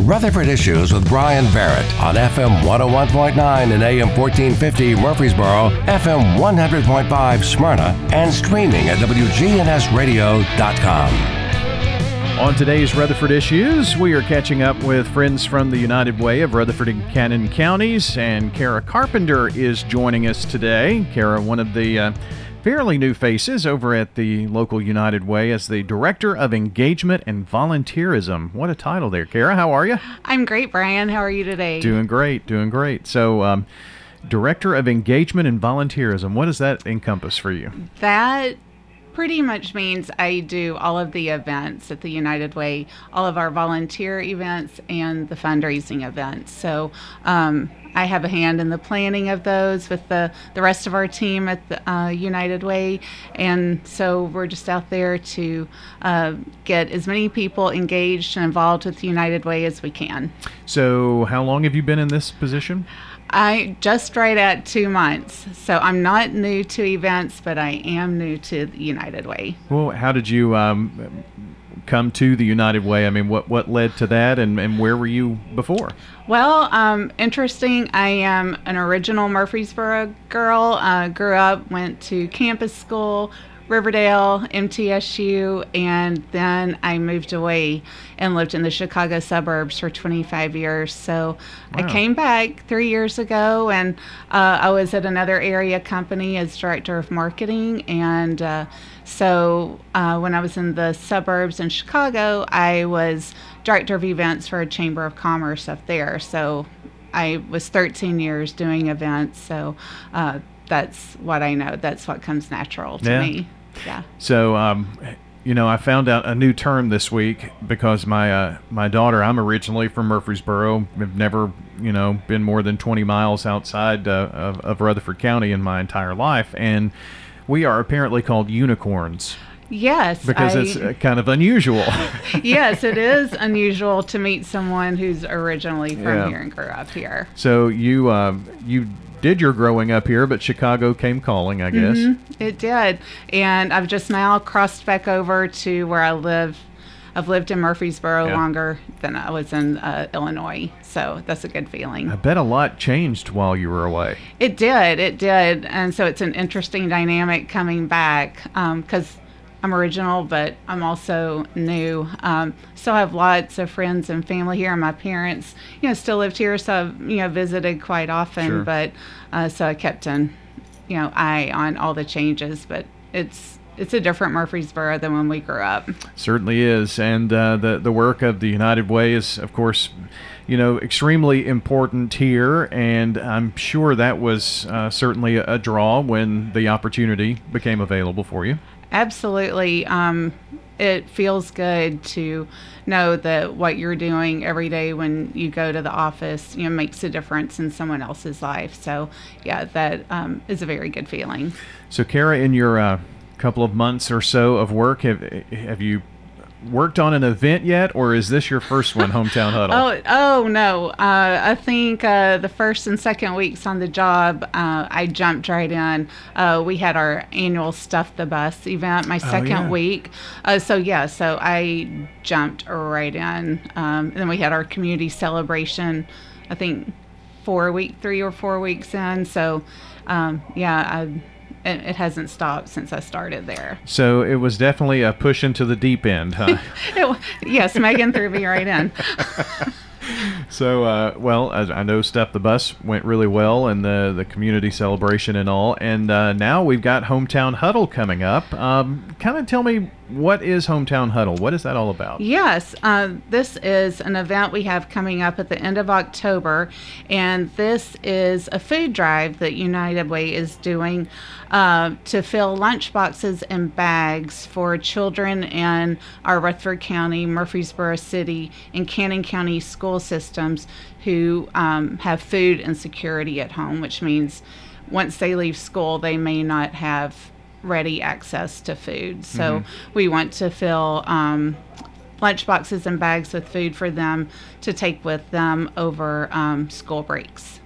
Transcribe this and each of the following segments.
Rutherford Issues with Brian Barrett on FM 101.9 and AM 1450 Murfreesboro, FM 100.5 Smyrna, and streaming at WGNSradio.com. On today's Rutherford Issues, we are catching up with friends from the United Way of Rutherford and Cannon counties, and Kara Carpenter is joining us today. Kara, one of the uh, fairly new faces over at the local United Way as the Director of Engagement and Volunteerism. What a title there, Kara. How are you? I'm great, Brian. How are you today? Doing great, doing great. So, um, Director of Engagement and Volunteerism, what does that encompass for you? That pretty much means I do all of the events at the United Way, all of our volunteer events and the fundraising events. So um, I have a hand in the planning of those with the, the rest of our team at the uh, United Way. And so we're just out there to uh, get as many people engaged and involved with the United Way as we can. So, how long have you been in this position? I just right at two months. So I'm not new to events, but I am new to United Way. Well, how did you um, come to the United Way? I mean, what, what led to that and, and where were you before? Well, um, interesting. I am an original Murfreesboro girl. Uh, grew up, went to campus school, Riverdale, MTSU, and then I moved away and lived in the Chicago suburbs for 25 years. So wow. I came back three years ago, and uh, I was at another area company as director of marketing. And uh, so uh, when I was in the suburbs in Chicago, I was director of events for a chamber of commerce up there. So I was 13 years doing events. So uh, that's what I know. That's what comes natural to yeah. me. Yeah. So, um, you know, I found out a new term this week because my uh, my daughter. I'm originally from Murfreesboro. I've never, you know, been more than 20 miles outside uh, of, of Rutherford County in my entire life, and we are apparently called unicorns. Yes, because I, it's uh, kind of unusual. yes, it is unusual to meet someone who's originally from yeah. here and grew up here. So you uh, you did your growing up here, but Chicago came calling, I guess. Mm-hmm, it did. And I've just now crossed back over to where I live. I've lived in Murfreesboro yeah. longer than I was in uh, Illinois. So that's a good feeling. I bet a lot changed while you were away. It did. It did. And so it's an interesting dynamic coming back because um, I'm original, but I'm also new. Um, still have lots of friends and family here. And my parents, you know, still lived here, so I've, you know, visited quite often. Sure. But uh, so I kept an, you know, eye on all the changes. But it's it's a different Murfreesboro than when we grew up. Certainly is, and uh, the the work of the United Way is, of course, you know, extremely important here, and I'm sure that was uh, certainly a, a draw when the opportunity became available for you. Absolutely. Um, it feels good to know that what you're doing every day when you go to the office, you know, makes a difference in someone else's life. So, yeah, that um, is a very good feeling. So, Kara, in your uh, couple of months or so of work, have have you worked on an event yet, or is this your first one, Hometown Huddle? oh, oh no. Uh, I think uh, the first and second weeks on the job, uh, I jumped right in. Uh, we had our annual Stuff the Bus event my oh, second oh, yeah. week. Uh, so, yeah, so I jumped right in. Um, and then we had our community celebration, I think four week, three or four weeks in. So, um, yeah, I it, it hasn't stopped since I started there. So it was definitely a push into the deep end, huh? it, yes, Megan threw me right in. so, uh, well, I, I, know Stuff the Bus went really well and the, the community celebration and all. And uh, now we've got Hometown Huddle coming up. Um, kind of tell me what is Hometown Huddle? What is that all about? Yes, uh, this is an event we have coming up at the end of October, and this is a food drive that United Way is doing uh, to fill lunch boxes and bags for children in our Rutherford County, Murfreesboro City, and Cannon County school systems who um, have food insecurity at home, which means once they leave school, they may not have ready access to food. So mm-hmm. we want to fill um, lunch boxes and bags with food for them to take with them over um, school breaks.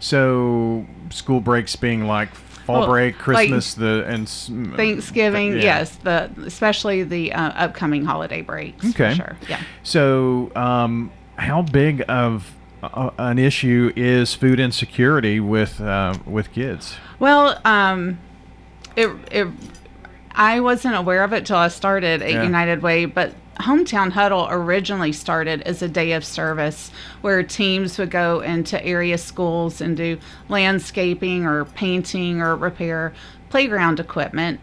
So school breaks being like fall well, break, Christmas, like the and Thanksgiving. Yeah. Yes, the especially the uh, upcoming holiday breaks. Okay, sure. Yeah. So. Um, how big of uh, an issue is food insecurity with uh, with kids? Well, um, it it I wasn't aware of it till I started at Yeah. United Way, but Hometown Huddle originally started as a day of service where teams would go into area schools and do landscaping or painting or repair playground equipment.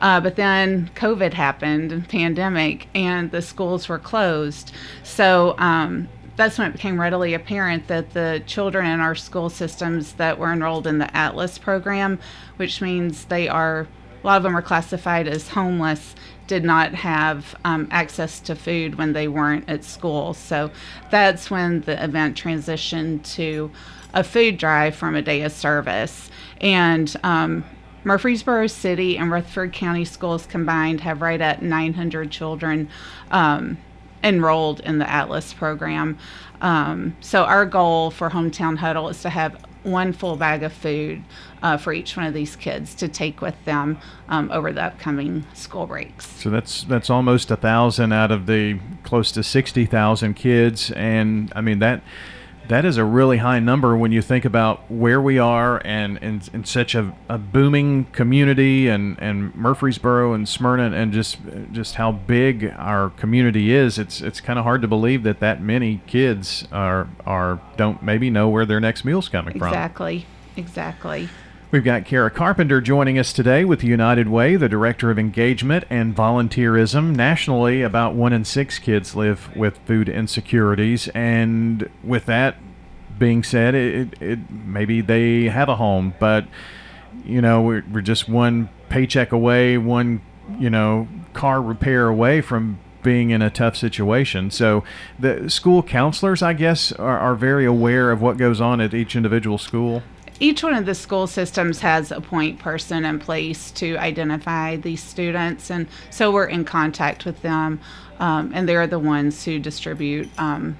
Uh, but then COVID happened and pandemic, and the schools were closed. So um, that's when it became readily apparent that the children in our school systems that were enrolled in the Atlas program, which means they are a lot of them are classified as homeless, did not have um, access to food when they weren't at school. So that's when the event transitioned to a food drive from a day of service. And um, Murfreesboro City and Rutherford County schools combined have right at 900 children um, enrolled in the Atlas program. Um, so our goal for Hometown Huddle is to have one full bag of food uh, for each one of these kids to take with them um, over the upcoming school breaks. So that's that's almost a thousand out of the close to sixty thousand kids, and I mean that that is a really high number when you think about where we are and in, such a, a booming community and, and Murfreesboro and Smyrna and just just how big our community is. It's it's kind of hard to believe that that many kids are are don't maybe know where their next meal's coming from. Exactly. Exactly. We've got Kara Carpenter joining us today with United Way, the Director of Engagement and Volunteerism. Nationally, about one in six kids live with food insecurities. And with that being said, it, it, maybe they have a home, but, you know, we're, we're just one paycheck away, one, you know, car repair away from being in a tough situation. So the school counselors, I guess, are, are very aware of what goes on at each individual school. Each one of the school systems has a point person in place to identify these students, and so we're in contact with them, um, and they're the ones who distribute, um,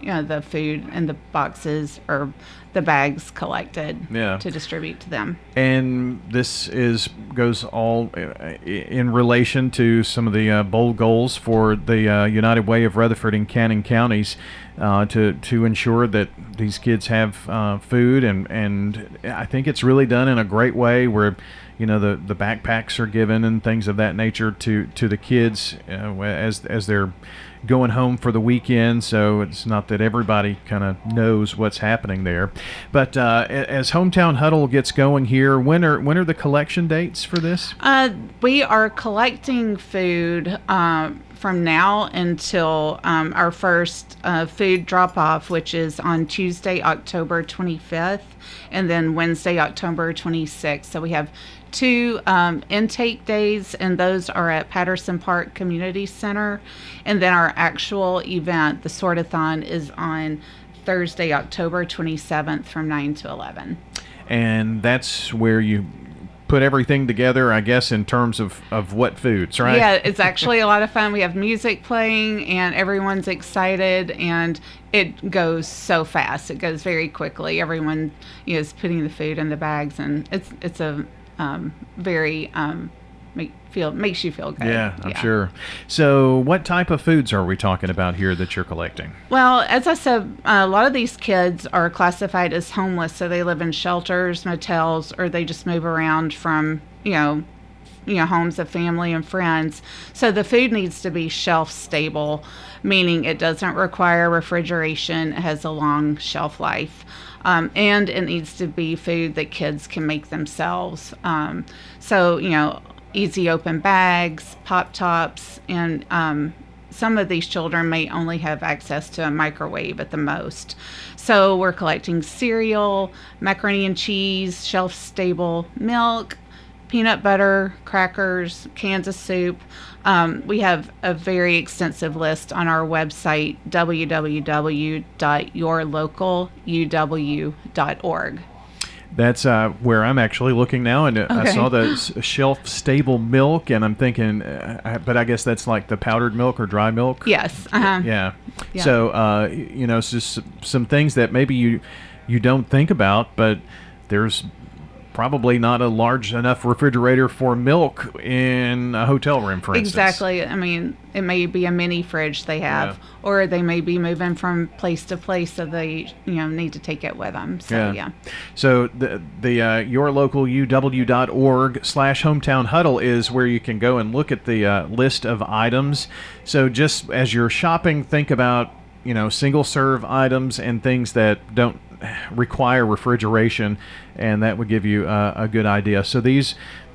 you know, the food and the boxes or the bags collected Yeah. to distribute to them. and this is goes all uh, in relation to some of the uh, bold goals for the uh, United Way of Rutherford and Cannon counties uh, to to ensure that these kids have uh, food and and I think it's really done in a great way where you know the the backpacks are given and things of that nature to to the kids uh, as as they're going home for the weekend so it's not that everybody kind of knows what's happening there but uh, as hometown huddle gets going here when are when are the collection dates for this Uh, we are collecting food um, from now until um, our first uh, food drop off, which is on Tuesday, October 25th, and then Wednesday, October 26th. So we have two um, intake days, and those are at Patterson Park Community Center. And then our actual event, the Sortathon, is on Thursday, October 27th from 9 to 11. and that's where you put everything together i guess in terms of of what foods right Yeah, it's actually a lot of fun. We have music playing and everyone's excited and it goes so fast. It goes very quickly. Everyone you know, is putting the food in the bags and it's it's a um, very um, make feel makes you feel good. yeah i'm sure. So what type of foods are we talking about here that you're collecting? Well, as I said, a lot of these kids are classified as homeless, so they live in shelters, motels, or they just move around from, you know, you know, homes of family and friends. So the food needs to be shelf stable, meaning it doesn't require refrigeration, it has a long shelf life. Um, and it needs to be food that kids can make themselves. Um, so, you know, easy open bags, pop tops, and um, some of these children may only have access to a microwave at the most. So we're collecting cereal, macaroni and cheese, shelf stable milk, peanut butter, crackers, cans of soup. Um, we have a very extensive list on our website, www.yourlocaluw.org. That's uh, where I'm actually looking now, and uh I saw the shelf-stable milk, and I'm thinking, uh, but I guess that's like the powdered milk or dry milk. Yes. Uh-huh. Yeah. Yeah. So uh, you know, it's just some things that maybe you you don't think about, but there's probably not a large enough refrigerator for milk in a hotel room, for instance. Exactly. I mean, it may be a mini fridge they have, Yeah. or they may be moving from place to place, so they you know need to take it with them. So yeah. So the the uh, your local uw.org slash hometown huddle is where you can go and look at the uh, list of items. So just as you're shopping, think about you know single serve items and things that don't require refrigeration, and that would give you uh, a good idea. So these,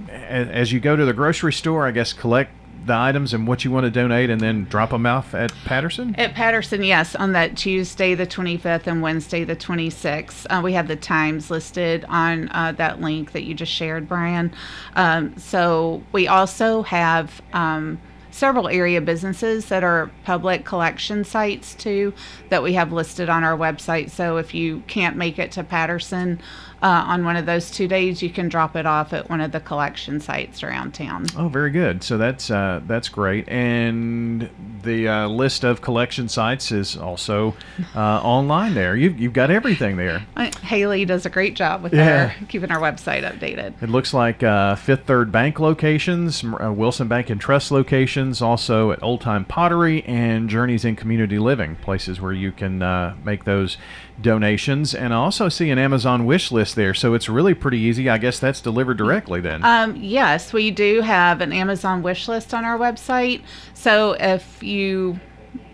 as you go to the grocery store, I guess collect the items and what you want to donate, and then drop them off at Patterson. At Patterson, yes, on that Tuesday the 25th and Wednesday the 26th. Uh, we have the times listed on uh, that link that you just shared, Brian. Um, so we also have um, several area businesses that are public collection sites too that we have listed on our website. So if you can't make it to Patterson uh, on one of those two days, you can drop it off at one of the collection sites around town. Oh, very good. So that's uh, that's great. And the uh, list of collection sites is also uh, online there. You've, you've got everything there. Uh, Haley does a great job with Yeah. keeping our website updated. It looks like uh, Fifth Third Bank locations, Wilson Bank and Trust locations, also at Old Time Pottery and Journeys in Community Living, places where you can uh, make those donations. And I also see an Amazon wish list there, so it's really pretty easy. I guess that's delivered directly then. Um, yes, we do have an Amazon wish list on our website. So if you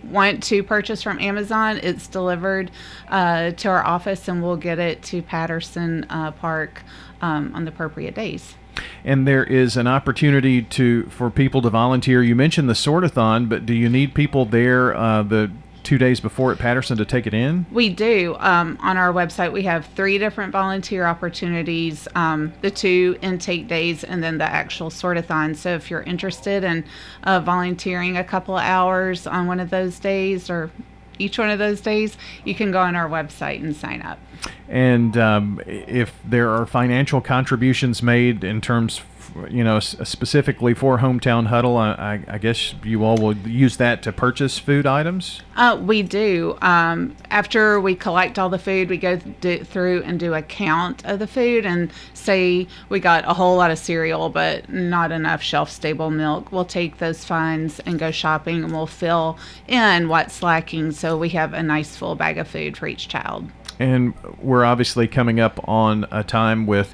want to purchase from Amazon, it's delivered uh, to our office and we'll get it to Patterson uh, Park um, on the appropriate days. and there is an opportunity to for people to volunteer. You mentioned the sortathon, but do you need people there uh, the two days before at Patterson to take it in? We do. Um, on our website, we have three different volunteer opportunities um, the two intake days and then the actual sortathon. So if you're interested in uh, volunteering a couple of hours on one of those days or each one of those days, you can go on our website and sign up. And um, if there are financial contributions made in terms, you know, specifically for Hometown Huddle, I, I, I guess you all will use that to purchase food items. Uh, we do. Um, after we collect all the food, we go do, through and do a count of the food and say we got a whole lot of cereal, but not enough shelf stable milk. We'll take those funds and go shopping and we'll fill in what's lacking so we have a nice full bag of food for each child. and we're obviously coming up on a time with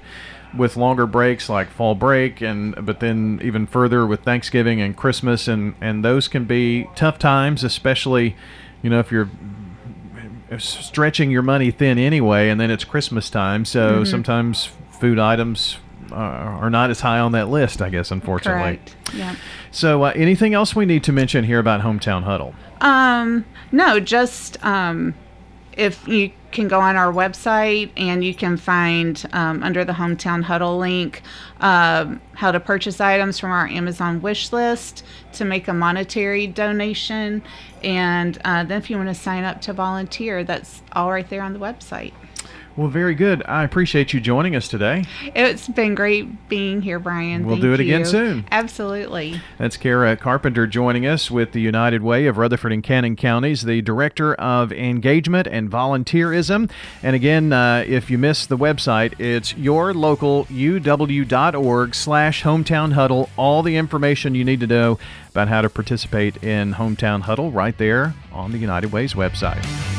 with longer breaks like fall break and but then even further with Thanksgiving and Christmas and and those can be tough times especially you know if you're stretching your money thin anyway and then it's Christmas time so sometimes food items are are not as high on that list I guess unfortunately Correct. Yeah. so uh, anything else we need to mention here about hometown huddle Um, no, just um, if you can go on our website and you can find um, under the hometown huddle link um, how to purchase items from our Amazon wish list to make a monetary donation, and uh, then if you want to sign up to volunteer, that's all right there on the website. Well very good I appreciate you joining us today It's been great being here, Brian. We'll Thank do it again soon. Absolutely. That's Kara Carpenter joining us with the United Way of Rutherford and Cannon Counties, the Director of Engagement and Volunteerism. And again, uh, if you missed the website, it's yourlocaluw.org slash hometown huddle. All the information you need to know about how to participate in Hometown Huddle right there on the United Way's website.